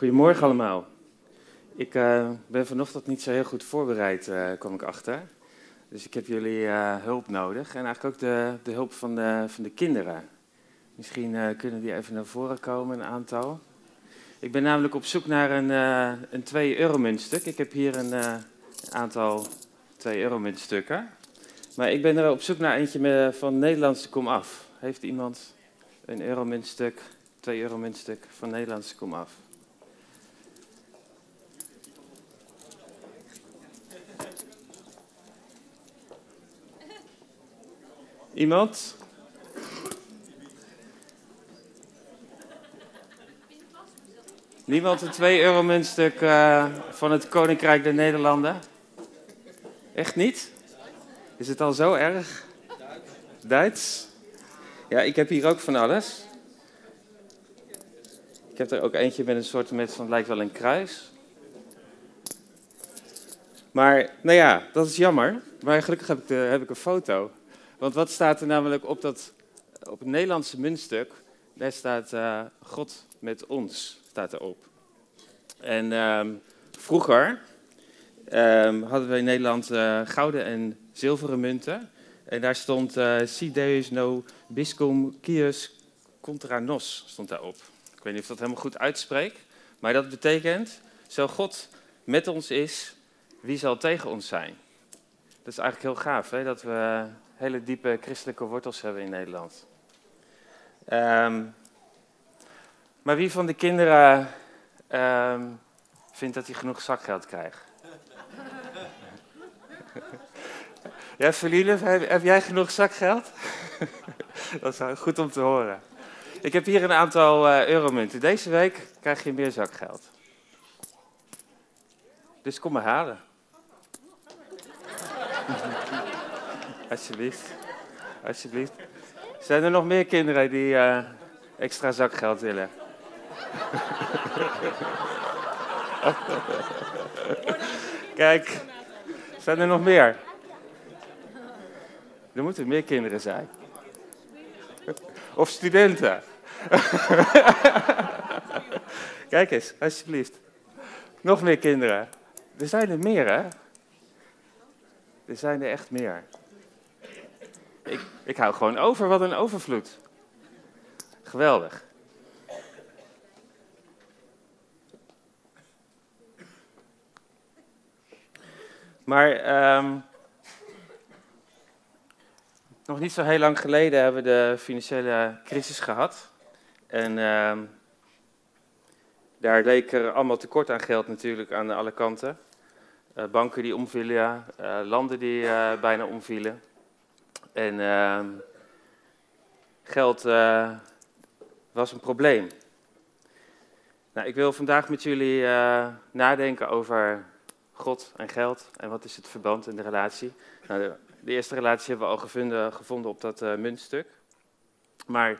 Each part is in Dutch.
Goedemorgen allemaal. Ik uh, ben vanochtend niet zo heel goed voorbereid, uh, kwam ik achter. Dus ik heb jullie uh, hulp nodig en eigenlijk ook de, de hulp van de, van de kinderen. Misschien kunnen die even naar voren komen, een aantal. Ik ben namelijk op zoek naar een, een 2-euro-muntstuk. Ik heb hier een aantal 2-euro-muntstukken. Maar ik ben er op zoek naar eentje van Nederlandse komaf. Heeft iemand een euro-muntstuk, 2-euro-muntstuk van Nederlandse komaf? Iemand? Niemand een 2 euro muntstuk uh, van het Koninkrijk der Nederlanden? Echt niet? Is het al zo erg? Duits? Ja, ik heb hier ook van alles. Ik heb er ook eentje met een soort met van, lijkt wel een kruis. Maar, nou ja, dat is jammer. Maar gelukkig heb ik, de, heb ik een foto. Want wat staat er namelijk op, dat, op het Nederlandse muntstuk? Daar staat uh, God met ons, staat erop. En um, vroeger um, hadden we in Nederland uh, gouden en zilveren munten. En daar stond uh, Si Deus no biscum quius contra nos, stond daarop. Ik weet niet of dat helemaal goed uitspreek. Maar dat betekent, zo God met ons is, wie zal tegen ons zijn? Dat is eigenlijk heel gaaf, hè? dat we hele diepe christelijke wortels hebben in Nederland. Um, maar wie van de kinderen um, vindt dat hij genoeg zakgeld krijgt? ja, Feline, heb, heb jij genoeg zakgeld? dat is goed om te horen. Ik heb hier een aantal uh, euromunten. Deze week krijg je meer zakgeld. Dus kom maar halen. Alsjeblieft. Alsjeblieft. Zijn er nog meer kinderen die uh, extra zakgeld willen? Kijk, zijn er nog meer? Er moeten meer kinderen zijn. Of studenten. Kijk eens, alsjeblieft. Nog meer kinderen. Er zijn er meer, hè? Er zijn er echt meer. Ik, ik hou gewoon over, wat een overvloed. Geweldig. Maar um, nog niet zo heel lang geleden hebben we de financiële crisis gehad. En um, daar leek er allemaal tekort aan geld natuurlijk aan alle kanten. Uh, banken die omvielen, uh, landen die uh, bijna omvielen. En uh, geld uh, was een probleem. Nou, ik wil vandaag met jullie uh, nadenken over God en geld en wat is het verband in de relatie. Nou, de, eerste relatie hebben we al gevonden, gevonden op dat muntstuk. Maar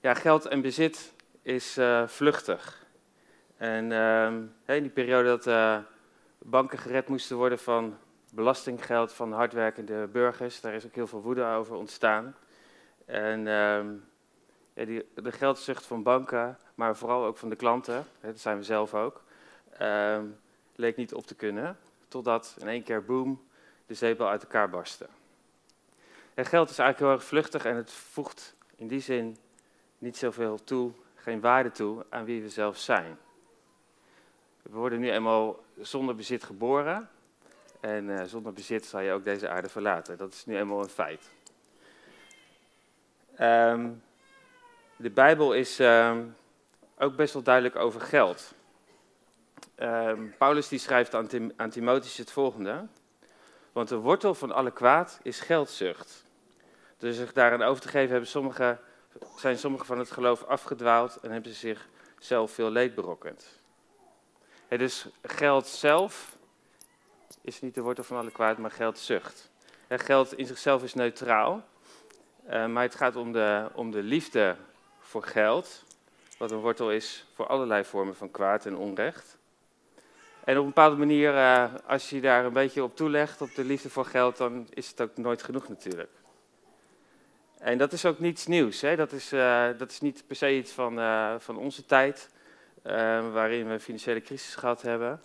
ja, geld en bezit is vluchtig. En ehm, in die periode dat banken gered moesten worden van belastinggeld van hardwerkende burgers. Daar is ook heel veel woede over ontstaan. En ja, die, de geldzucht van banken, maar vooral ook van de klanten, dat zijn we zelf ook, uh, leek niet op te kunnen. Totdat in één keer, boom, de zeepel uit elkaar barstte. Het geld is eigenlijk heel erg vluchtig en het voegt in die zin niet zoveel toe, geen waarde toe aan wie we zelf zijn. We worden nu eenmaal zonder bezit geboren, en uh, zonder bezit zal je ook deze aarde verlaten. Dat is nu eenmaal een feit. Um, de Bijbel is um, ook best wel duidelijk over geld. Um, Paulus die schrijft aan, Tim, aan Timotheus het volgende. Want de wortel van alle kwaad is geldzucht. Dus zich daaraan over te geven hebben sommige, zijn sommigen van het geloof afgedwaald en hebben ze zichzelf veel leed berokkend. Het dus geld zelf is niet de wortel van alle kwaad, maar geldzucht. geld in zichzelf is neutraal, uh, maar het gaat om de, om de liefde voor geld, wat een wortel is voor allerlei vormen van kwaad en onrecht. En op een bepaalde manier, uh, als je daar een beetje op toelegt, op de liefde voor geld, dan is het ook nooit genoeg natuurlijk. En dat is ook niets nieuws. Hè? Dat, is, uh, dat is niet per se iets van, van onze tijd. waarin we een financiële crisis gehad hebben.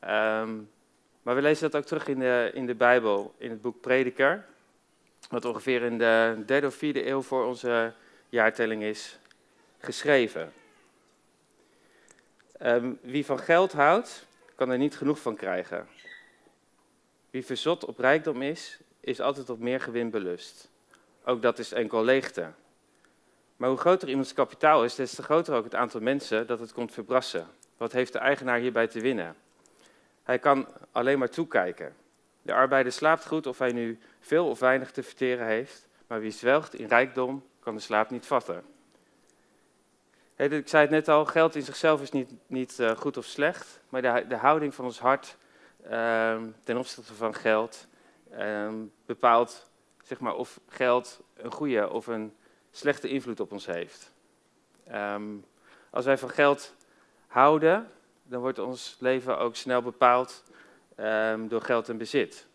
Ehm, maar we lezen dat ook terug in de, in de Bijbel, in het boek Prediker, wat ongeveer in de derde of vierde eeuw voor onze jaartelling is geschreven. Ehm, wie van geld houdt, kan er niet genoeg van krijgen. Wie verzot op rijkdom is, is altijd op meer gewin belust. Ook dat is enkel leegte. Maar hoe groter iemands kapitaal is, des te groter ook het aantal mensen dat het komt verbrassen. Wat heeft de eigenaar hierbij te winnen? Hij kan alleen maar toekijken. De arbeider slaapt goed of hij nu veel of weinig te verteren heeft, maar wie zwelgt in rijkdom kan de slaap niet vatten. Ik zei het net al, geld in zichzelf is niet, niet uh, goed of slecht, maar de, de houding van ons hart uh, ten opzichte van geld uh, bepaalt zeg maar, of geld een goede of een slechte invloed op ons heeft. Um, als wij van geld houden, dan wordt ons leven ook snel bepaald um, door geld en bezit.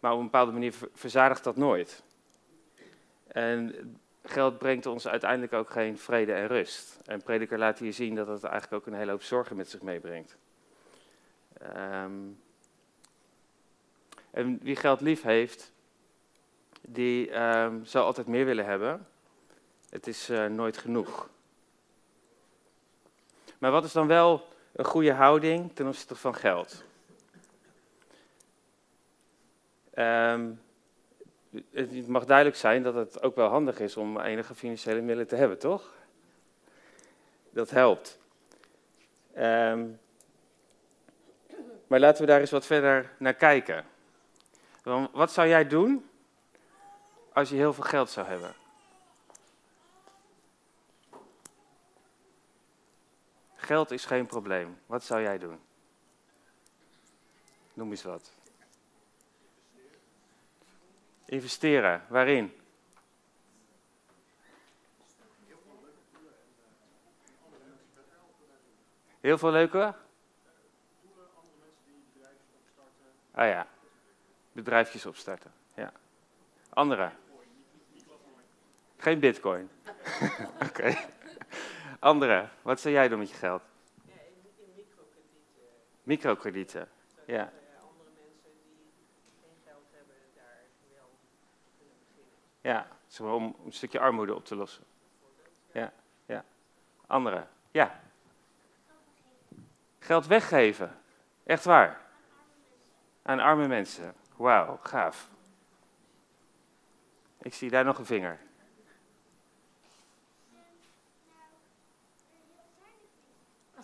Maar op een bepaalde manier verzadigt dat nooit. En geld brengt ons uiteindelijk ook geen vrede en rust. En prediker laat hier zien dat het eigenlijk ook een hele hoop zorgen met zich meebrengt. Um, en wie geld lief heeft, die um, zal altijd meer willen hebben. Het is uh, nooit genoeg. Maar wat is dan wel een goede houding ten opzichte van geld? Um, het mag duidelijk zijn dat het ook wel handig is om enige financiële middelen te hebben, toch? Dat helpt. Um, maar laten we daar eens wat verder naar kijken. Wat zou jij doen als je heel veel geld zou hebben? Geld is geen probleem. Wat zou jij doen? Noem eens wat. Investeren. Waarin? Heel veel leuke? Ah ja, bedrijfjes opstarten. Ja. Andere? Geen bitcoin. Oké. Andere, wat zou jij doen met je geld? Ja, in, in microkredieten. Microkredieten, ja. Andere mensen die geen geld hebben, daar wel kunnen beginnen. Ja, zeg maar om een stukje armoede op te lossen. Ja, ja. Andere, ja. Geld weggeven, echt waar. Aan arme mensen. Wauw, gaaf. Ik zie daar nog een vinger.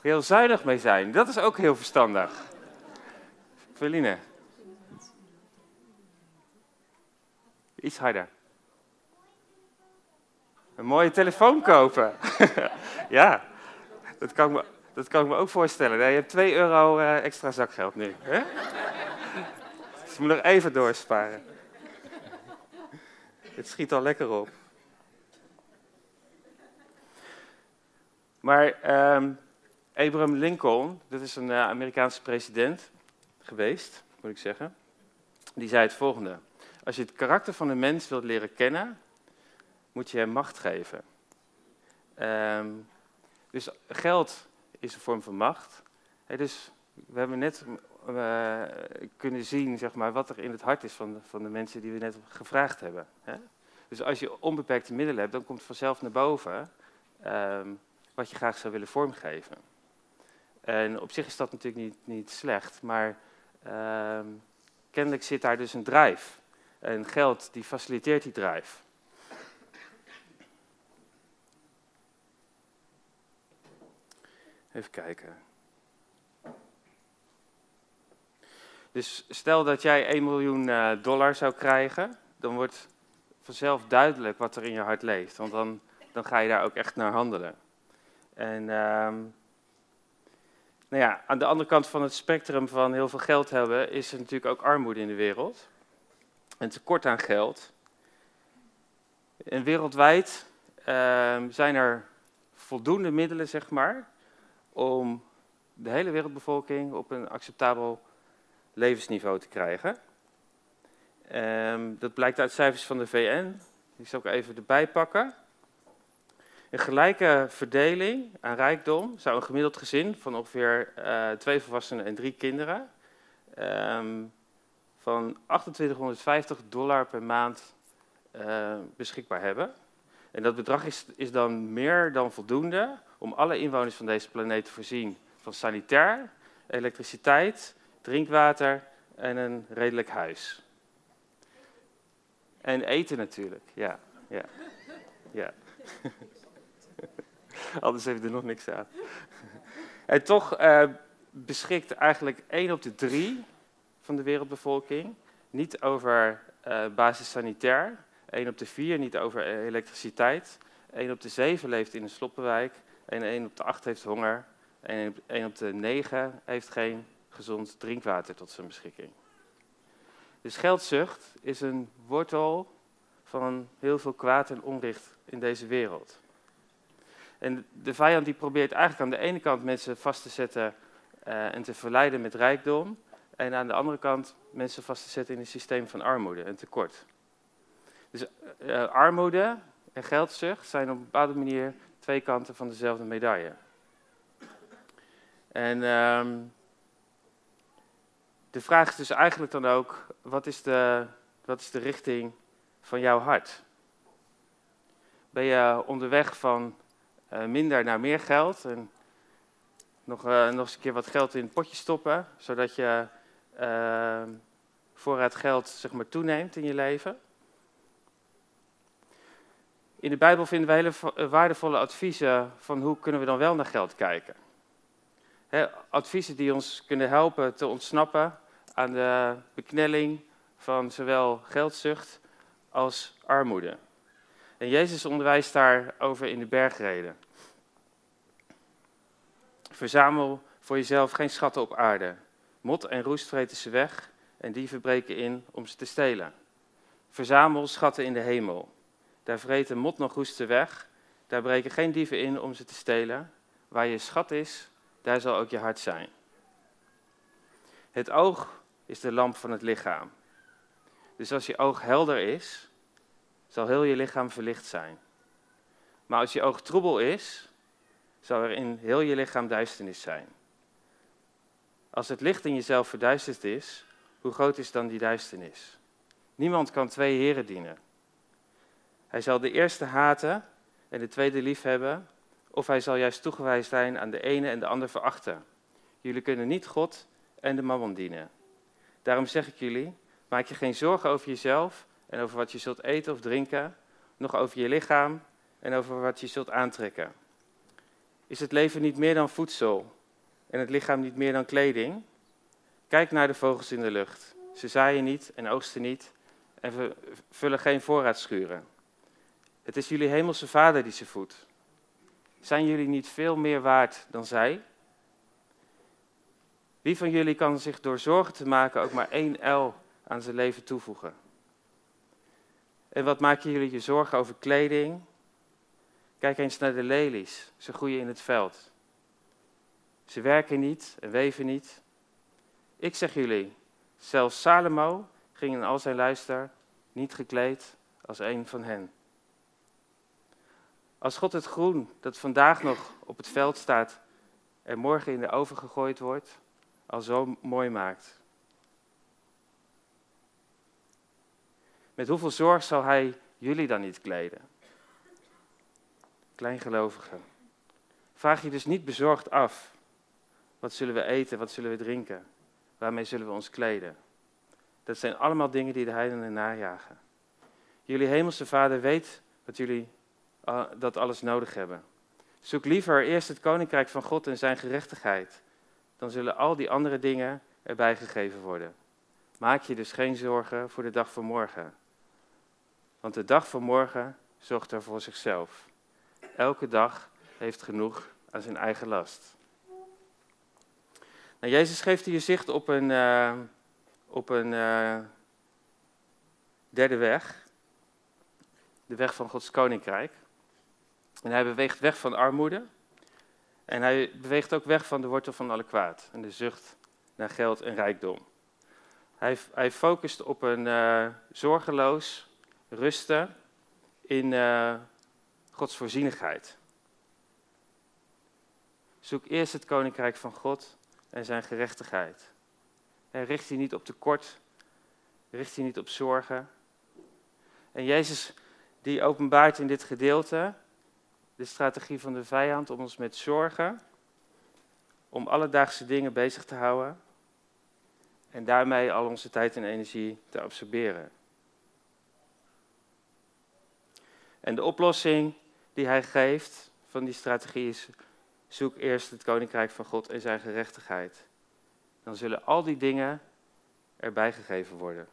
Heel zuinig mee zijn, dat is ook heel verstandig. Feline. Iets harder. Een mooie telefoon kopen. ja, dat kan, ik me, dat kan ik me ook voorstellen. je hebt 2 euro uh, extra zakgeld nu. Hè? dus moet nog even doorsparen. Het schiet al lekker op. Maar um, Abraham Lincoln, dat is een uh, Amerikaanse president geweest, moet ik zeggen. Die zei het volgende. Als je het karakter van een mens wilt leren kennen, moet je hem macht geven. Um, dus geld is een vorm van macht. Dus we hebben net uh, kunnen zien zeg maar, wat er in het hart is van de, van de mensen die we net gevraagd hebben. Hè? Dus als je onbeperkte middelen hebt, dan komt vanzelf naar boven um, wat je graag zou willen vormgeven. En op zich is dat natuurlijk niet, niet slecht, maar uh, kennelijk zit daar dus een drijf. En geld die faciliteert die drijf. Even kijken. Dus stel dat jij 1 miljoen uh, dollar zou krijgen, dan wordt vanzelf duidelijk wat er in je hart leeft. Want dan, dan ga je daar ook echt naar handelen. En uh, nou ja, aan de andere kant van het spectrum van heel veel geld hebben, is er natuurlijk ook armoede in de wereld. Een tekort aan geld. En wereldwijd uh, zijn er voldoende middelen, zeg maar, om de hele wereldbevolking op een acceptabel levensniveau te krijgen. Um, dat blijkt uit cijfers van de VN. Die zal ik even erbij pakken. Een gelijke verdeling aan rijkdom zou een gemiddeld gezin van ongeveer uh, twee volwassenen en drie kinderen um, van 2850 dollar per maand uh, beschikbaar hebben. En dat bedrag is, is dan meer dan voldoende om alle inwoners van deze planeet te voorzien van sanitair, elektriciteit, drinkwater en een redelijk huis. En eten natuurlijk, ja. ja, ja. Anders heeft er nog niks aan. En toch uh, beschikt eigenlijk 1 op de 3 van de wereldbevolking niet over uh, basis sanitair, 1 op de 4 niet over elektriciteit, 1 op de 7 leeft in een sloppenwijk en 1 op de 8 heeft honger en 1 op de 9 heeft geen gezond drinkwater tot zijn beschikking. Dus geldzucht is een wortel van heel veel kwaad en onrecht in deze wereld. En de vijand die probeert eigenlijk aan de ene kant mensen vast te zetten uh, en te verleiden met rijkdom. En aan de andere kant mensen vast te zetten in een systeem van armoede en tekort. Dus uh, armoede en geldzucht zijn op een bepaalde manier twee kanten van dezelfde medaille. En um, de vraag is dus eigenlijk dan ook, wat is de, wat is de richting van jouw hart? Ben je onderweg van minder naar meer geld en nog, uh, nog eens een keer wat geld in het potje stoppen, zodat je uh, voorraad geld zeg maar, toeneemt in je leven? In de Bijbel vinden we hele waardevolle adviezen van hoe kunnen we dan wel naar geld kijken. Adviezen die ons kunnen helpen te ontsnappen aan de beknelling van zowel geldzucht als armoede. En Jezus onderwijst daarover in de bergreden. Verzamel voor jezelf geen schatten op aarde. Mot en roest vreten ze weg en dieven breken in om ze te stelen. Verzamel schatten in de hemel. Daar vreten mot nog roest ze weg. Daar breken geen dieven in om ze te stelen. Waar je schat is, daar zal ook je hart zijn. Het oog is de lamp van het lichaam. Dus als je oog helder is, zal heel je lichaam verlicht zijn. Maar als je oog troebel is, zal er in heel je lichaam duisternis zijn. Als het licht in jezelf verduisterd is, hoe groot is dan die duisternis? Niemand kan twee heren dienen. Hij zal de eerste haten en de tweede liefhebben, of hij zal juist toegewijd zijn aan de ene en de ander verachten. Jullie kunnen niet God en de mammon dienen. Daarom zeg ik jullie, maak je geen zorgen over jezelf en over wat je zult eten of drinken, nog over je lichaam en over wat je zult aantrekken. Is het leven niet meer dan voedsel en het lichaam niet meer dan kleding? Kijk naar de vogels in de lucht. Ze zaaien niet en oogsten niet en vullen geen voorraadschuren. Het is jullie hemelse vader die ze voedt. Zijn jullie niet veel meer waard dan zij? Wie van jullie kan zich door zorgen te maken ook maar één L aan zijn leven toevoegen? En wat maken jullie je zorgen over kleding? Kijk eens naar de lelies. Ze groeien in het veld. Ze werken niet en weven niet. Ik zeg jullie, zelfs Salomo ging in al zijn luister niet gekleed als een van hen. Als God het groen dat vandaag nog op het veld staat en morgen in de oven gegooid wordt, al zo mooi maakt. Met hoeveel zorg zal Hij jullie dan niet kleden? Kleingelovigen. Vraag je dus niet bezorgd af. Wat zullen we eten? Wat zullen we drinken? Waarmee zullen we ons kleden? Dat zijn allemaal dingen die de heidenen najagen. Jullie hemelse vader weet dat jullie uh, dat alles nodig hebben. Zoek liever eerst het koninkrijk van God en zijn gerechtigheid dan zullen al die andere dingen erbij gegeven worden. Maak je dus geen zorgen voor de dag van morgen. Want de dag van morgen zorgt er voor zichzelf. Elke dag heeft genoeg aan zijn eigen last. Nou, Jezus geeft hier zicht op een, uh, op een uh, derde weg. De weg van Gods koninkrijk. En hij beweegt weg van armoede en hij beweegt ook weg van de wortel van alle kwaad en de zucht naar geld en rijkdom. Hij, hij focust op een uh, zorgeloos rusten in uh, Gods voorzienigheid. Zoek eerst het koninkrijk van God en zijn gerechtigheid. En richt je niet op tekort, richt je niet op zorgen. En Jezus die openbaart in dit gedeelte de strategie van de vijand om ons met zorgen, om alledaagse dingen bezig te houden en daarmee al onze tijd en energie te absorberen. En de oplossing die hij geeft van die strategie is: zoek eerst het koninkrijk van God en zijn gerechtigheid. Dan zullen al die dingen erbij gegeven worden.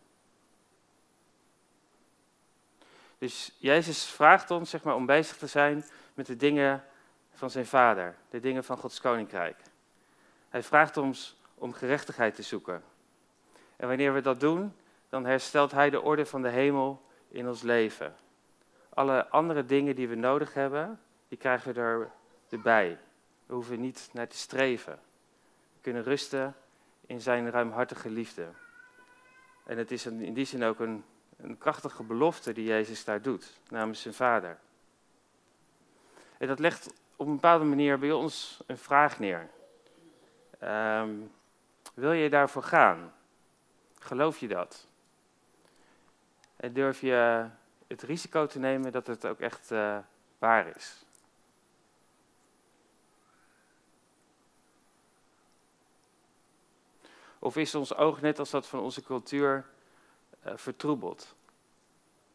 Dus Jezus vraagt ons zeg maar, om bezig te zijn met de dingen van zijn Vader, de dingen van Gods koninkrijk. Hij vraagt ons om gerechtigheid te zoeken. En wanneer we dat doen, dan herstelt Hij de orde van de hemel in ons leven. Alle andere dingen die we nodig hebben, die krijgen we er, erbij. We hoeven niet naar te streven. We kunnen rusten in zijn ruimhartige liefde. En het is in die zin ook een, een krachtige belofte die Jezus daar doet, namens zijn Vader. En dat legt op een bepaalde manier bij ons een vraag neer. Ehm, wil je daarvoor gaan? Geloof je dat? En durf je het risico te nemen dat het ook echt uh, waar is? Of is ons oog net als dat van onze cultuur uh, vertroebeld?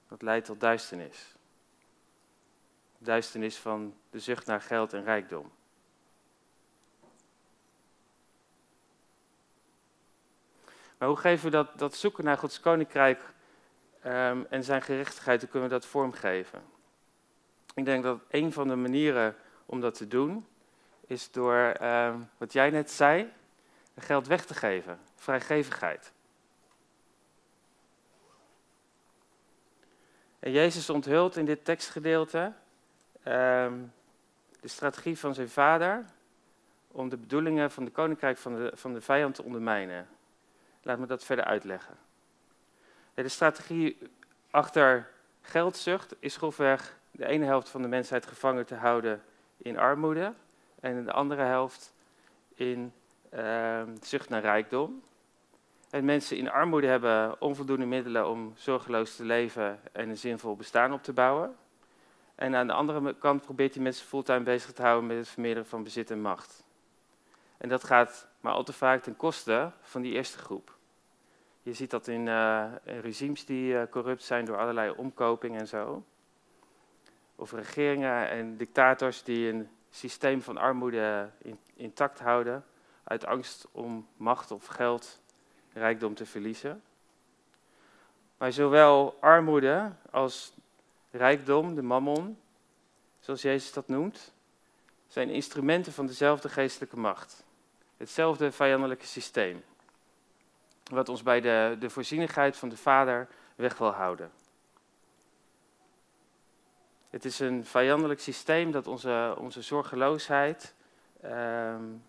Dat leidt tot duisternis. Duisternis van de zucht naar geld en rijkdom. Maar hoe geven we dat, dat zoeken naar Gods koninkrijk um, en zijn gerechtigheid, hoe kunnen we dat vormgeven? Ik denk dat een van de manieren om dat te doen, is door um, wat jij net zei, geld weg te geven, vrijgevigheid. En Jezus onthult in dit tekstgedeelte um, de strategie van zijn vader om de bedoelingen van de koninkrijk van de, van de vijand te ondermijnen. Laat me dat verder uitleggen. De strategie achter geldzucht is grofweg de ene helft van de mensheid gevangen te houden in armoede en de andere helft in uh, zucht naar rijkdom. En mensen in armoede hebben onvoldoende middelen om zorgeloos te leven en een zinvol bestaan op te bouwen. En aan de andere kant probeert hij mensen fulltime bezig te houden met het vermeerderen van bezit en macht. En dat gaat maar al te vaak ten koste van die eerste groep. Je ziet dat in, uh, regimes die uh, corrupt zijn door allerlei omkoping en zo. Of regeringen en dictators die een systeem van armoede in, intact houden uit angst om macht of geld, rijkdom te verliezen. Maar zowel armoede als rijkdom, de mammon, zoals Jezus dat noemt, zijn instrumenten van dezelfde geestelijke macht. Hetzelfde vijandelijke systeem. Wat ons bij de, de voorzienigheid van de Vader weg wil houden. Het is een vijandelijk systeem dat onze, onze zorgeloosheid um,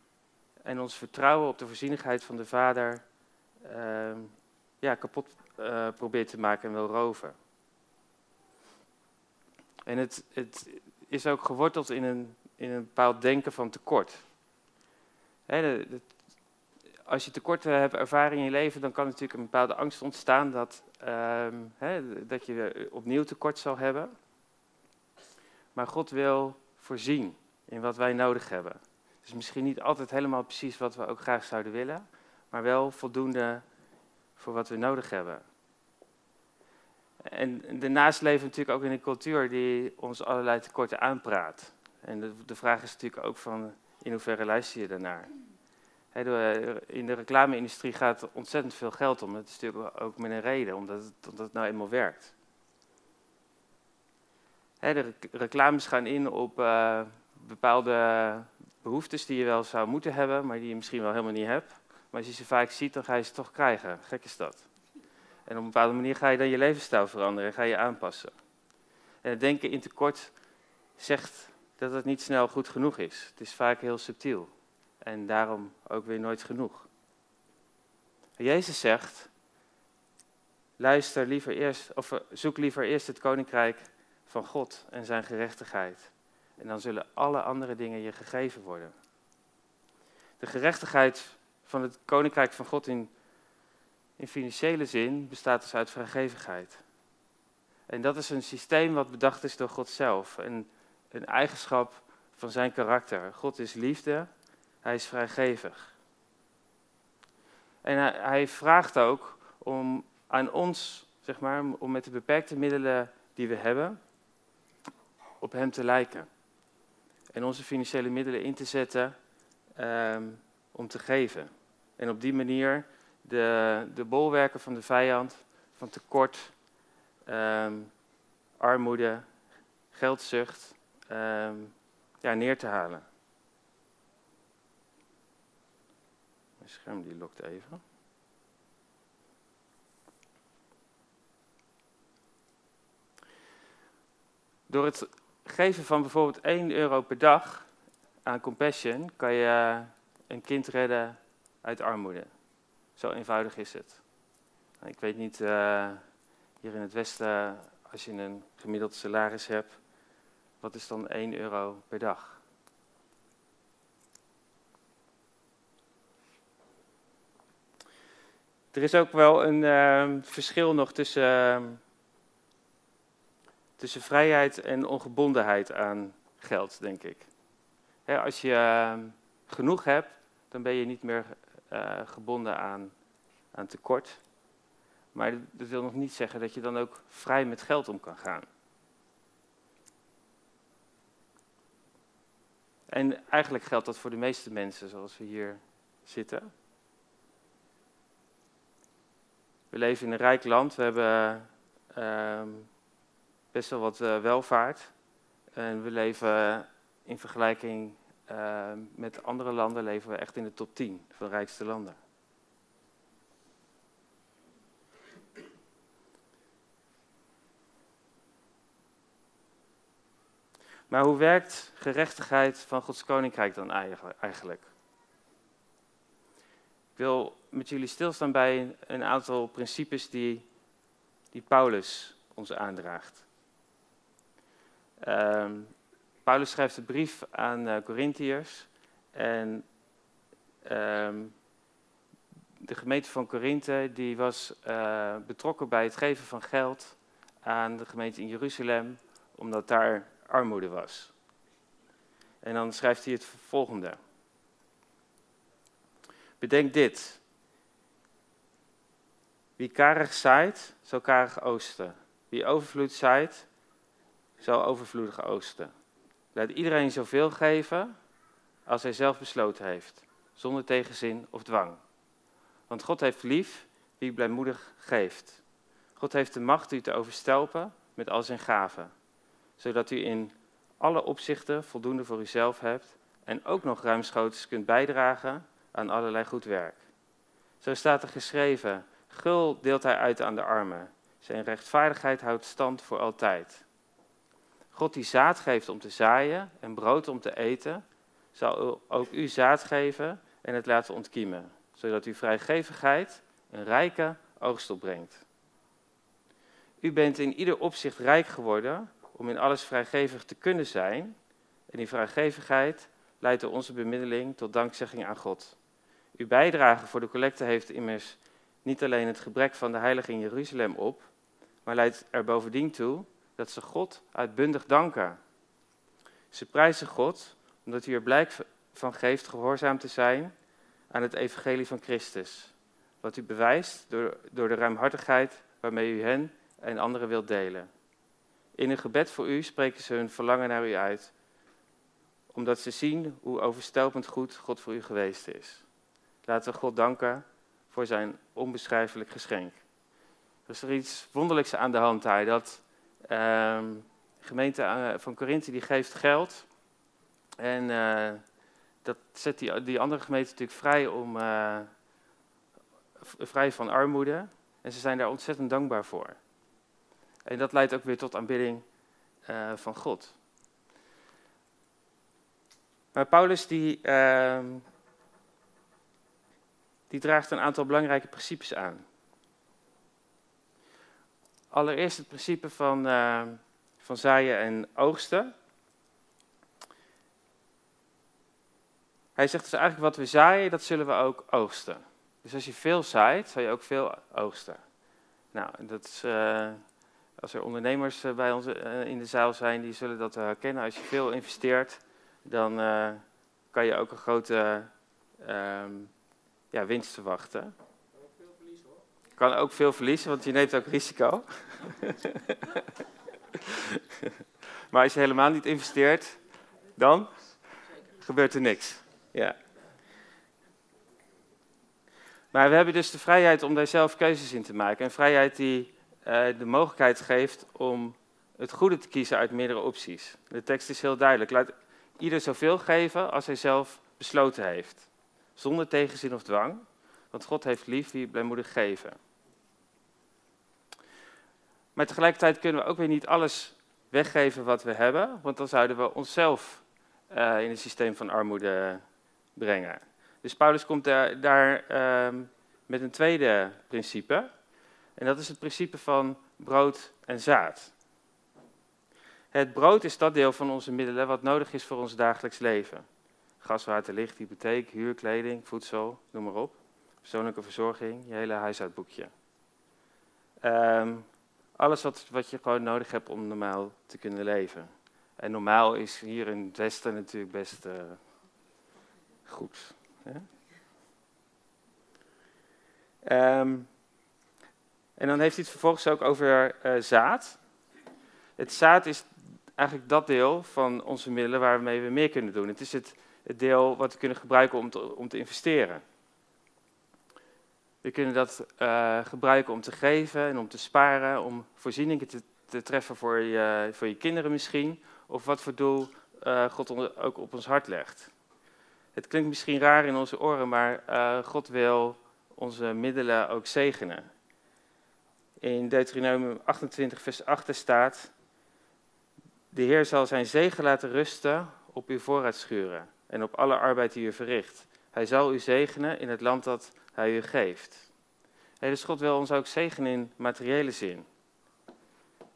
en ons vertrouwen op de voorzienigheid van de Vader uh, ja, kapot uh, probeert te maken en wil roven. En het, het is ook geworteld in een, in een bepaald denken van tekort. de, als je tekorten hebt ervaren in je leven, dan kan natuurlijk een bepaalde angst ontstaan dat, uh, dat je opnieuw tekort zal hebben. Maar God wil voorzien in wat wij nodig hebben. Dus misschien niet altijd helemaal precies wat we ook graag zouden willen, maar wel voldoende voor wat we nodig hebben. En daarnaast leven we natuurlijk ook in een cultuur die ons allerlei tekorten aanpraat. En de, de vraag is natuurlijk ook van in hoeverre luister je daarnaar. In de reclame-industrie gaat ontzettend veel geld om. Dat is natuurlijk ook met een reden, omdat het, nou eenmaal werkt. de reclames gaan in op uh, bepaalde behoeftes die je wel zou moeten hebben, maar die je misschien wel helemaal niet hebt. Maar als je ze vaak ziet, dan ga je ze toch krijgen. Gek is dat. En op een bepaalde manier ga je dan je levensstijl veranderen en ga je aanpassen. En het denken in tekort zegt dat het niet snel goed genoeg is. Het is vaak heel subtiel. En daarom ook weer nooit genoeg. Jezus zegt, luister liever eerst, of eh, zoek liever eerst het koninkrijk van God en zijn gerechtigheid. En dan zullen alle andere dingen je gegeven worden. De gerechtigheid van het koninkrijk van God in, in financiële zin bestaat dus uit vrijgevigheid. En dat is een systeem wat bedacht is door God zelf. Een, een eigenschap van zijn karakter. God is liefde, hij is vrijgevig. En hij, vraagt ook om aan ons, zeg maar, om met de beperkte middelen die we hebben, op hem te lijken. En onze financiële middelen in te zetten um, om te geven. En op die manier de, de bolwerken van de vijand, van tekort, um, armoede, geldzucht, um, ja, neer te halen. Mijn scherm die lokt even. Door het geven van bijvoorbeeld 1 euro per dag aan Compassion kan je een kind redden uit armoede. Zo eenvoudig is het. Ik weet niet, uh, hier in het Westen, als je een gemiddeld salaris hebt, wat is dan 1 euro per dag? Er is ook wel een uh, verschil nog tussen, uh, tussen vrijheid en ongebondenheid aan geld, denk ik. Hè, als je ehm, genoeg hebt, dan ben je niet meer uh, gebonden aan, aan tekort. Maar dat wil nog niet zeggen dat je dan ook vrij met geld om kan gaan. En eigenlijk geldt dat voor de meeste mensen zoals we hier zitten. We leven in een rijk land, we hebben uh, best wel wat uh, welvaart. En we leven in vergelijking uh, met andere landen, leven we echt in de top 10 van rijkste landen. Maar hoe werkt gerechtigheid van Gods koninkrijk dan eigenlijk? Ik wil met jullie stilstaan bij een aantal principes die, die Paulus ons aandraagt. Um, Paulus schrijft een brief aan uh, Corinthiërs en um, de gemeente van Korinthe die was uh, betrokken bij het geven van geld aan de gemeente in Jeruzalem, omdat daar armoede was. En dan schrijft hij het volgende. Bedenk dit. Wie karig zaait, zal karig oosten. Wie overvloed zaait, zal overvloedig oosten. Laat iedereen zoveel geven als hij zelf besloten heeft, zonder tegenzin of dwang. Want God heeft lief wie blijmoedig geeft. God heeft de macht u te overstelpen met al zijn gaven zodat u in alle opzichten voldoende voor uzelf hebt en ook nog ruimschoots kunt bijdragen aan allerlei goed werk. Zo staat er geschreven: Gul deelt hij uit aan de armen. Zijn rechtvaardigheid houdt stand voor altijd. God die zaad geeft om te zaaien en brood om te eten, zal ook u zaad geven en het laten ontkiemen, zodat uw vrijgevigheid een rijke oogst opbrengt. U bent in ieder opzicht rijk geworden om in alles vrijgevig te kunnen zijn. En die vrijgevigheid leidt door onze bemiddeling tot dankzegging aan God. Uw bijdrage voor de collecte heeft immers niet alleen het gebrek van de heilige in Jeruzalem op, maar leidt er bovendien toe dat ze God uitbundig danken. Ze prijzen God omdat u er blijk van geeft gehoorzaam te zijn aan het evangelie van Christus. Wat u bewijst door, door de ruimhartigheid waarmee u hen en anderen wilt delen. In een gebed voor u spreken ze hun verlangen naar u uit, omdat ze zien hoe overstelpend goed God voor u geweest is. Laten we God danken voor zijn onbeschrijfelijk geschenk. Er is er iets wonderlijks aan de hand daar, dat de gemeente eh, van Korinthe die geeft geld en uh, dat zet die, andere gemeente natuurlijk vrij, om, uh, vrij van armoede en ze zijn daar ontzettend dankbaar voor. En dat leidt ook weer tot aanbidding van God. Maar Paulus die, uh, die draagt een aantal belangrijke principes aan. Allereerst het principe van, uh, van zaaien en oogsten. Hij zegt dus eigenlijk wat we zaaien, dat zullen we ook oogsten. Dus als je veel zaait, zal je ook veel oogsten. Nou, dat is, uh, als er ondernemers uh, bij ons in de zaal zijn, die zullen dat herkennen. Als je veel investeert, dan kan je ook een grote um, ja, winst verwachten. Kan ook veel verliezen hoor. Kan ook veel verliezen, want je neemt ook risico. maar als je helemaal niet investeert, dan gebeurt er niks. Ja. Maar we hebben dus de vrijheid om daar zelf keuzes in te maken. Een vrijheid die uh, de mogelijkheid geeft om het goede te kiezen uit meerdere opties. De tekst is heel duidelijk. Laat ieder zoveel geven als hij zelf besloten heeft. Zonder tegenzin of dwang. Want God heeft lief wie blijmoedig geven. Maar tegelijkertijd kunnen we ook weer niet alles weggeven wat we hebben. Want dan zouden we onszelf uh, in een systeem van armoede brengen. Dus Paulus komt daar, daar uh, met een tweede principe. En dat is het principe van brood en zaad. Het brood is dat deel van onze middelen wat nodig is voor ons dagelijks leven. Gas, water, licht, hypotheek, huur, kleding, voedsel, noem maar op. Persoonlijke verzorging, je hele huishoudboekje. Um, alles wat, wat je gewoon nodig hebt om normaal te kunnen leven. En normaal is hier in het Westen natuurlijk best uh, goed. Um, en dan heeft hij het vervolgens ook over uh, zaad. Het zaad is eigenlijk dat deel van onze middelen waarmee we meer kunnen doen. Het is het, het deel wat we kunnen gebruiken om te, om te investeren. We kunnen dat uh, gebruiken om te geven en om te sparen, om voorzieningen te, te treffen voor je, voor je kinderen misschien, of wat voor doel uh, God ook op ons hart legt. Het klinkt misschien raar in onze oren, maar uh, God wil onze middelen ook zegenen. In Deuteronomium 28, vers 8 staat: De Heer zal zijn zegen laten rusten op uw voorraadschuren en op alle arbeid die u verricht. Hij zal u zegenen in het land dat hij u geeft. Hey, dus God wil ons ook zegenen in materiële zin.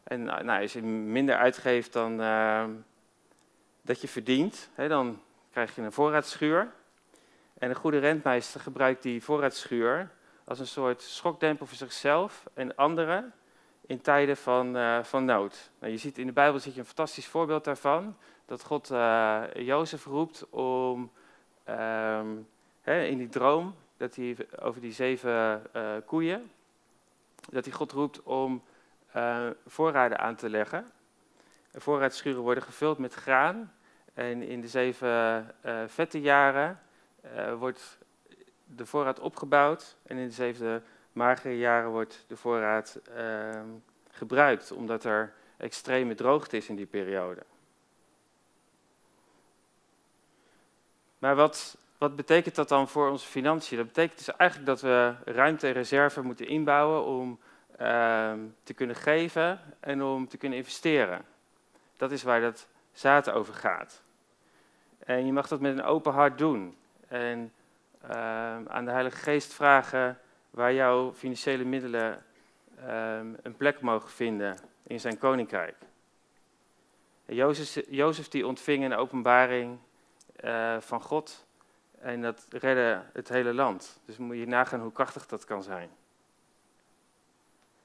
En nou, als je minder uitgeeft dan uh, dat je verdient, dan krijg je een voorraadschuur. En een goede rentmeester gebruikt die voorraadschuur als een soort schokdempel voor zichzelf en anderen in tijden van, uh, van nood. Nou, je ziet in de Bijbel zit je een fantastisch voorbeeld daarvan, dat God uh, Jozef roept om uh, hè, in die droom, dat hij over die zeven uh, koeien, dat hij God roept om voorraden aan te leggen. Voorraadschuren worden gevuld met graan en in de zeven vette jaren wordt de voorraad opgebouwd en in de zevende magere jaren wordt de voorraad uh, gebruikt, omdat er extreme droogte is in die periode. Maar wat, wat betekent dat dan voor onze financiën? Dat betekent dus eigenlijk dat we ruimte en reserve moeten inbouwen om uh, te kunnen geven en om te kunnen investeren. Dat is waar dat zaad over gaat. En je mag dat met een open hart doen. En uh, aan de Heilige Geest vragen waar jouw financiële middelen uh, een plek mogen vinden in zijn koninkrijk. Jozef, Jozef die ontving een openbaring uh, van God en dat redde het hele land. Dus moet je nagaan hoe krachtig dat kan zijn.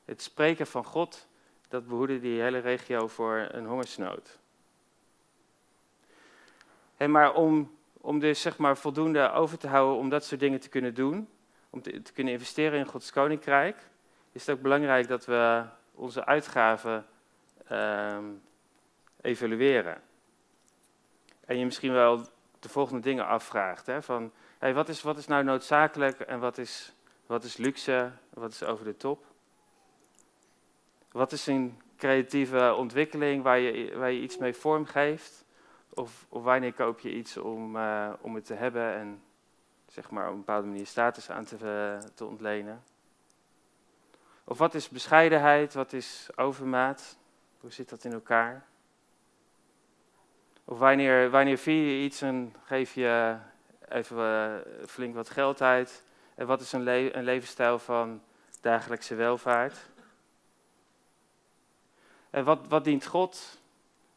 Het spreken van God, dat behoedde die hele regio voor een hongersnood. En maar om om dus zeg maar voldoende over te houden om dat soort dingen te kunnen doen, om te, kunnen investeren in Gods koninkrijk, is het ook belangrijk dat we onze uitgaven uh, evalueren. En je misschien wel de volgende dingen afvraagt. Hè, van, wat, is, wat is nou noodzakelijk en wat is, wat is luxe, wat is over de top? Wat is een creatieve ontwikkeling waar je, waar je iets mee vormgeeft? Of, of wanneer koop je iets om, uh, om het te hebben en zeg maar op een bepaalde manier status aan te, uh, te ontlenen? Of wat is bescheidenheid, wat is overmaat? Hoe zit dat in elkaar? Of wanneer, wanneer vier je iets en geef je even uh, flink wat geld uit? En wat is een, een levensstijl van dagelijkse welvaart? En wat, wat dient God?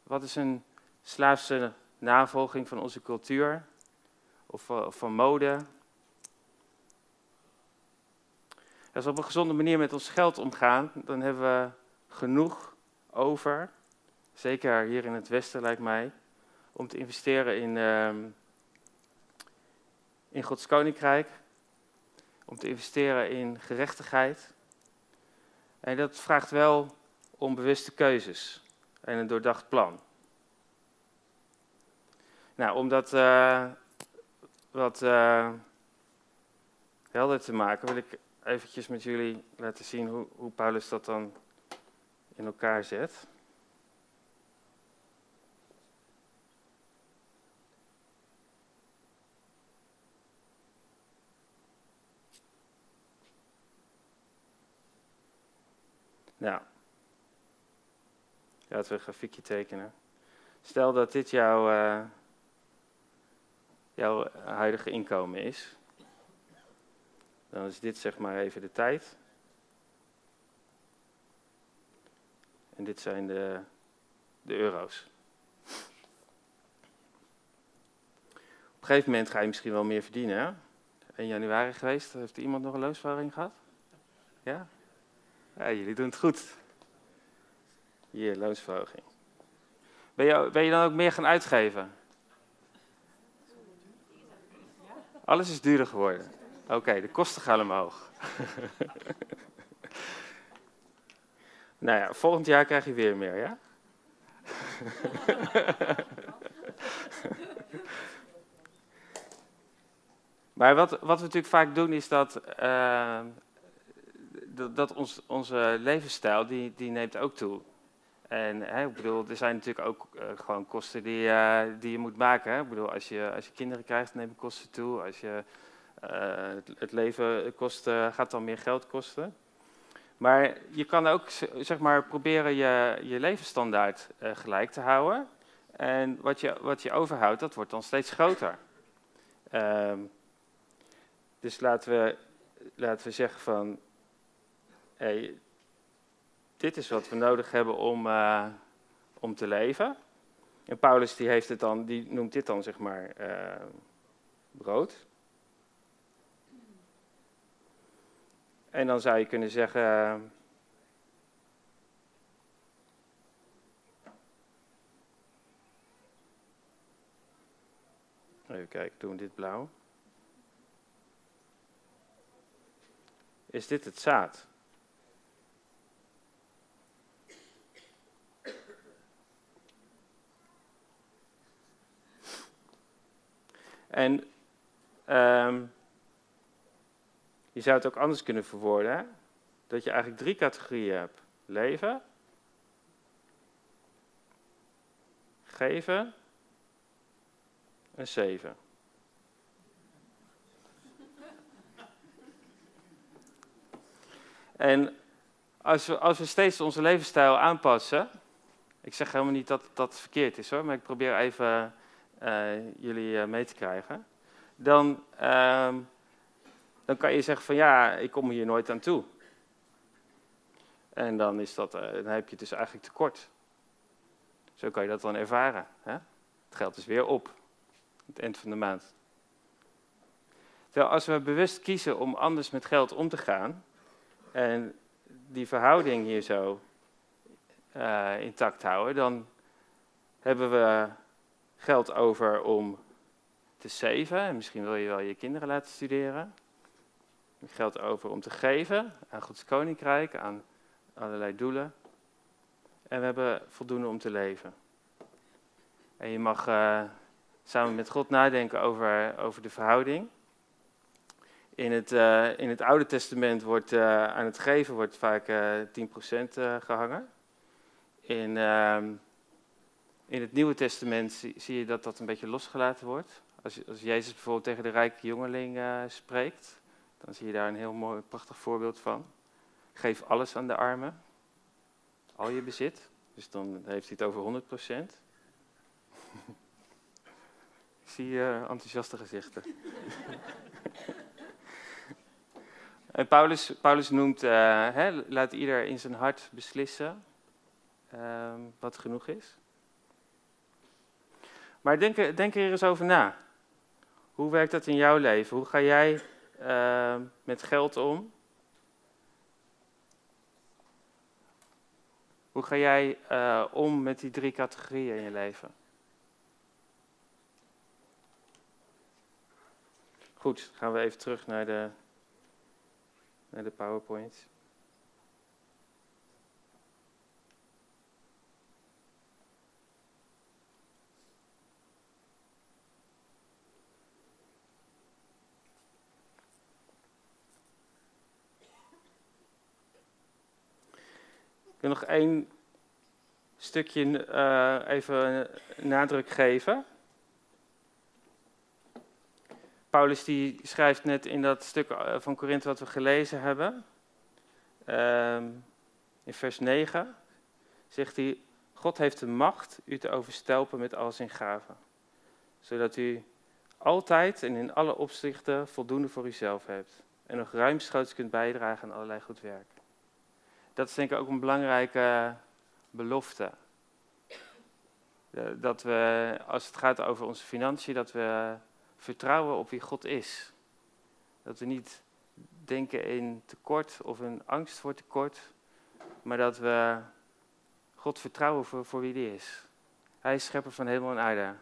Wat is een slaafse navolging van onze cultuur? Of, of van mode. Als we op een gezonde manier met ons geld omgaan, dan hebben we genoeg over, zeker hier in het Westen lijkt mij, om te investeren in, ehm, in Gods Koninkrijk, om te investeren in gerechtigheid. En dat vraagt wel om bewuste keuzes en een doordacht plan. Nou, om dat uh, wat uh, helder te maken, wil ik eventjes met jullie laten zien hoe, hoe Paulus dat dan in elkaar zet. Nou, laten we een grafiekje tekenen. Stel dat dit jouw, uh, jouw huidige inkomen is. Dan is dit zeg maar even de tijd. En dit zijn de, de euro's. Op een gegeven moment ga je misschien wel meer verdienen. Hè? In januari geweest, heeft iemand nog een loonsverhoging gehad? Ja? Ja, jullie doen het goed. Hier, loonsverhoging. Ben je, ben je dan ook meer gaan uitgeven? Alles is duurder geworden. Oké, de kosten gaan omhoog. nou ja, volgend jaar krijg je weer meer, ja? maar wat, wat we natuurlijk vaak doen is dat, uh, dat, dat ons, onze levensstijl, die, die neemt ook toe. En hè, ik bedoel, er zijn natuurlijk ook uh, gewoon kosten die, uh, die je moet maken. Hè? Ik bedoel, als je, als je kinderen krijgt, nemen kosten toe. Als je uh, het, het, leven kost, gaat dan meer geld kosten. Maar je kan ook zeg maar, proberen je, je levensstandaard gelijk te houden. En wat je, wat je overhoudt, dat wordt dan steeds groter. Ehm, dus laten we, laten we zeggen van, hey, dit is wat we nodig hebben om, uh, om te leven. En Paulus die heeft het dan, die noemt dit dan zeg maar uh, brood. En dan zou je kunnen zeggen. Uh, even kijken, doen we dit blauw. Is dit het zaad? En um, je zou het ook anders kunnen verwoorden. Dat je eigenlijk drie categorieën hebt. Leven. Geven. En zeven. En als we, als we steeds onze levensstijl aanpassen. Ik zeg helemaal niet dat dat verkeerd is hoor, maar ik probeer even jullie uh, mee te krijgen, dan, uh, dan kan je zeggen van ja, ik kom hier nooit aan toe. En dan, is dat, uh, dan heb je dus eigenlijk tekort. Zo kan je dat dan ervaren. Hè? Het geld is weer op, het eind van de maand. Terwijl als we bewust kiezen om anders met geld om te gaan en die verhouding hier zo intact houden, dan hebben we geld over om te saven. En misschien wil je wel je kinderen laten studeren. Geld over om te geven aan Gods koninkrijk, aan allerlei doelen. En we hebben voldoende om te leven. En je mag uh, samen met God nadenken over, over de verhouding. In het, uh, in het Oude Testament wordt uh, aan het geven wordt vaak 10% gehangen. In ehm, in het Nieuwe Testament zie, je dat dat een beetje losgelaten wordt. Als, als Jezus bijvoorbeeld tegen de rijke jongeling uh, spreekt, dan zie je daar een heel mooi, prachtig voorbeeld van. Geef alles aan de armen, al je bezit. Dus dan heeft hij het over 100 procent. Ik zie uh, enthousiaste gezichten. en Paulus, Paulus noemt, uh, hè, laat ieder in zijn hart beslissen ehm, wat genoeg is. Maar denk, denk er eens over na. Hoe werkt dat in jouw leven? Hoe ga jij uh, met geld om? Hoe ga jij uh, om met die drie categorieën in je leven? Goed, gaan we even terug naar de, naar de PowerPoint. Ik wil nog één stukje uh, even nadruk geven. Paulus die schrijft net in dat stuk eh, van Korinthe wat we gelezen hebben, uh, in vers 9, zegt hij, God heeft de macht u te overstelpen met al zijn gaven, zodat u altijd en in alle opzichten voldoende voor uzelf hebt en nog ruimschoots kunt bijdragen aan allerlei goed werk. Dat is denk ik ook een belangrijke belofte. Dat we, als het gaat over onze financiën, dat we vertrouwen op wie God is. Dat we niet denken in tekort of een angst voor tekort, maar dat we God vertrouwen voor, wie die is. Hij is schepper van hemel en aarde.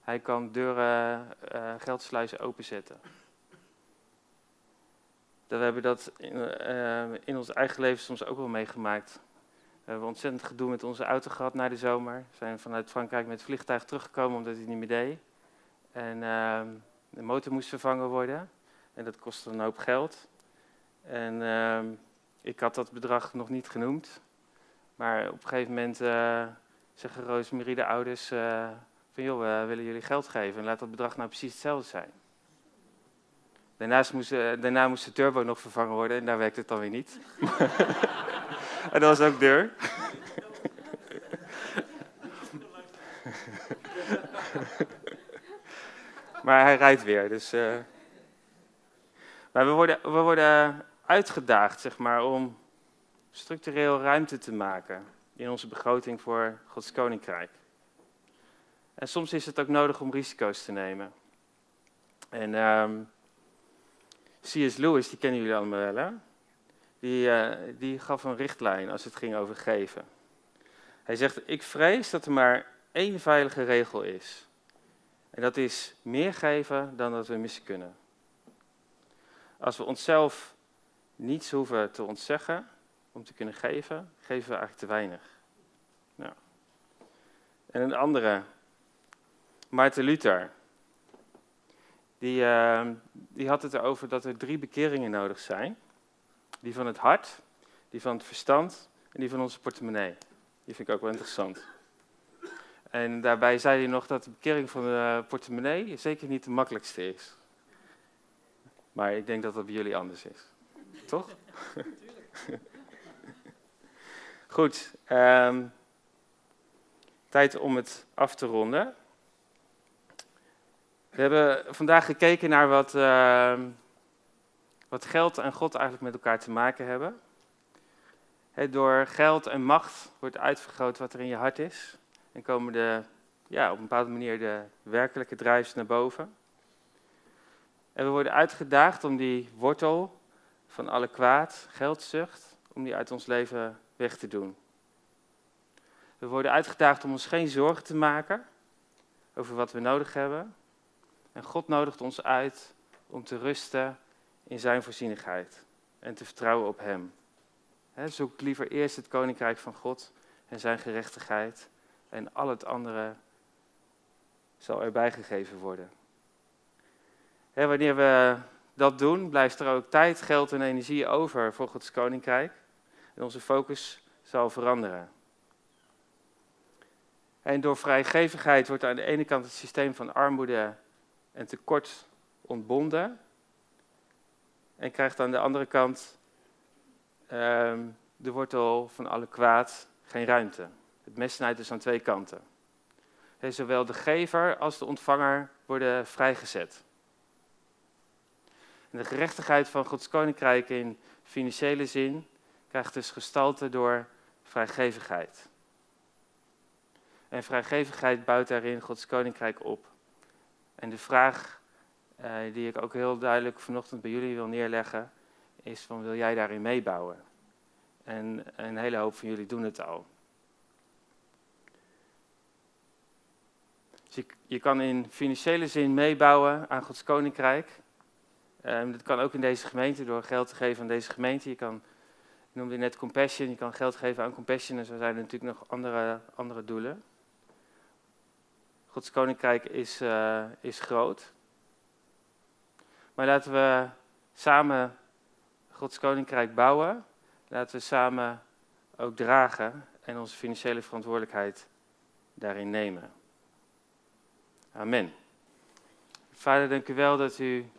Hij kan deuren, uh, geldsluizen openzetten. Dat we hebben dat in, uh, in ons eigen leven soms ook wel meegemaakt. We hebben ontzettend gedoe met onze auto gehad na de zomer. We zijn vanuit Frankrijk met het vliegtuig teruggekomen omdat hij niet meer deed. En uh, de motor moest vervangen worden. En dat kostte een hoop geld. En uh, ik had dat bedrag nog niet genoemd. Maar op een gegeven moment uh, zeggen Roosmarie de ouders uh, van joh, we willen jullie geld geven. En laat dat bedrag nou precies hetzelfde zijn. Daarnaast moest, daarna moest de turbo nog vervangen worden en daar werkte het dan weer niet. en dat was ook deur. Maar hij rijdt weer. Dus, uh... Maar we worden, we worden uitgedaagd, zeg maar, om structureel ruimte te maken in onze begroting voor Gods Koninkrijk. En soms is het ook nodig om risico's te nemen. En um, C.S. Lewis, die kennen jullie allemaal wel, hè? Die, uh, die gaf een richtlijn als het ging over geven. Hij zegt, ik vrees dat er maar één veilige regel is. En dat is meer geven dan dat we missen kunnen. Als we onszelf niets hoeven te ontzeggen om te kunnen geven, geven we eigenlijk te weinig. Nou. En een andere, Maarten Luther, die, uh, die had het erover dat er drie bekeringen nodig zijn. Die van het hart, die van het verstand en die van onze portemonnee. Die vind ik ook wel interessant. En daarbij zei hij nog dat de bekering van de portemonnee zeker niet de makkelijkste is. Maar ik denk dat dat bij jullie anders is. Toch? Goed. Um, tijd om het af te ronden. We hebben vandaag gekeken naar wat, uh, wat geld en God eigenlijk met elkaar te maken hebben. He, door geld en macht wordt uitvergroot wat er in je hart is. En komen de, ja, op een bepaalde manier de werkelijke drijfs naar boven. En we worden uitgedaagd om die wortel van alle kwaad, geldzucht, om die uit ons leven weg te doen. We worden uitgedaagd om ons geen zorgen te maken over wat we nodig hebben. En God nodigt ons uit om te rusten in zijn voorzienigheid en te vertrouwen op Hem. zoek liever eerst het koninkrijk van God en zijn gerechtigheid en al het andere zal erbij gegeven worden. wanneer we dat doen, blijft er ook tijd, geld en energie over voor Gods koninkrijk. En onze focus zal veranderen. En door vrijgevigheid wordt aan de ene kant het systeem van armoede en tekort ontbonden. En krijgt aan de andere kant uh, de wortel van alle kwaad geen ruimte. Het mes snijdt dus aan twee kanten. zowel de gever als de ontvanger worden vrijgezet. En de gerechtigheid van Gods koninkrijk in financiële zin krijgt dus gestalte door vrijgevigheid. En vrijgevigheid bouwt daarin Gods koninkrijk op. En de vraag eh, die ik ook heel duidelijk vanochtend bij jullie wil neerleggen, is van wil jij daarin meebouwen? En een hele hoop van jullie doen het al. Dus je, kan in financiële zin meebouwen aan Gods koninkrijk. Um, dat kan ook in deze gemeente door geld te geven aan deze gemeente. Je kan, ik noemde net Compassion, je kan geld geven aan Compassion en zo zijn er natuurlijk nog andere, andere doelen. Gods koninkrijk is, uh, is groot. Maar laten we samen Gods koninkrijk bouwen. Laten we samen ook dragen en onze financiële verantwoordelijkheid daarin nemen. Amen. Vader, dank u wel dat u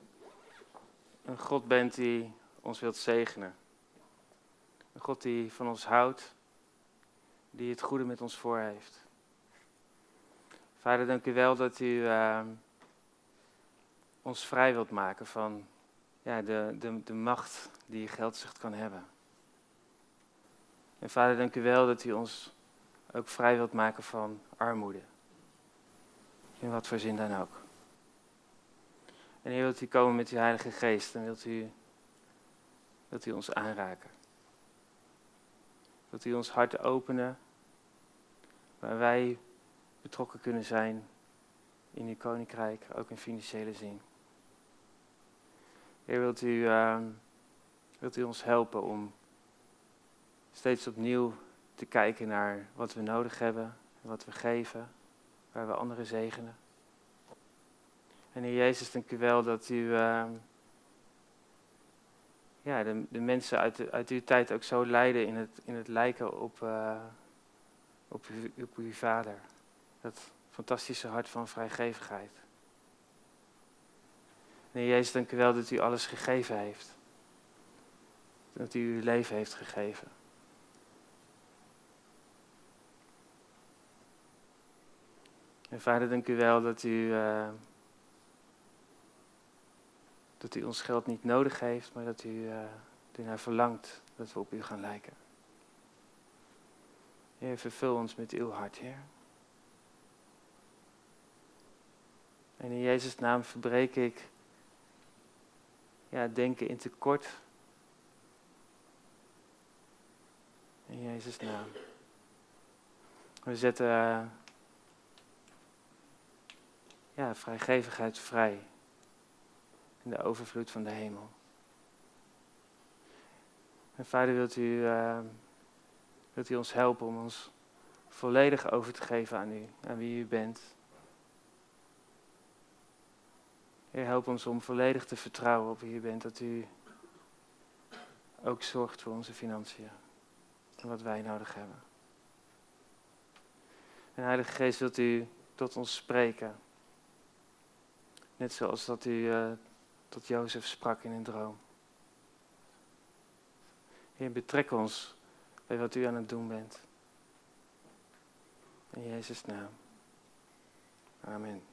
een God bent die ons wilt zegenen. Een God die van ons houdt, die het goede met ons voor heeft. Vader, dank u wel dat u uh, ons vrij wilt maken van ja, de, de, de macht die geldzucht kan hebben. En vader, dank u wel dat u ons ook vrij wilt maken van armoede. In wat voor zin dan ook. En Heer, wilt u komen met uw Heilige Geest en wilt u, wilt u ons aanraken. Wilt u ons hart openen, waar wij betrokken kunnen zijn in uw koninkrijk, ook in financiële zin. Heer, wilt u, uh, wilt u ons helpen om steeds opnieuw te kijken naar wat we nodig hebben, wat we geven, waar we anderen zegenen. En Heer Jezus, dank u wel dat u uh, ja, de, de, mensen uit, uit uw tijd ook zo leiden in het, in het lijken op, uh, op, op uw vader. Dat fantastische hart van vrijgevigheid. En Heer Jezus, dank u wel dat u alles gegeven heeft. Dat u uw leven heeft gegeven. En vader, dank u wel dat u, uh, dat u ons geld niet nodig heeft, maar dat u uh, ernaar verlangt dat we op u gaan lijken. Heer, vervul ons met uw hart, Heer. En in Jezus' naam verbreek ik ja, denken in tekort. In Jezus' naam. We zetten uh, ja, vrijgevigheid vrij. In de overvloed van de hemel. En vader, wilt u, uh, wilt u ons helpen om ons volledig over te geven aan u, aan wie u bent. Heer, help ons om volledig te vertrouwen op wie u bent, dat u ook zorgt voor onze financiën en wat wij nodig hebben. En Heilige Geest, wilt u tot ons spreken. Net zoals dat u uh, tot Jozef sprak in een droom. Heer, betrek ons bij wat u aan het doen bent. In Jezus' naam. Amen.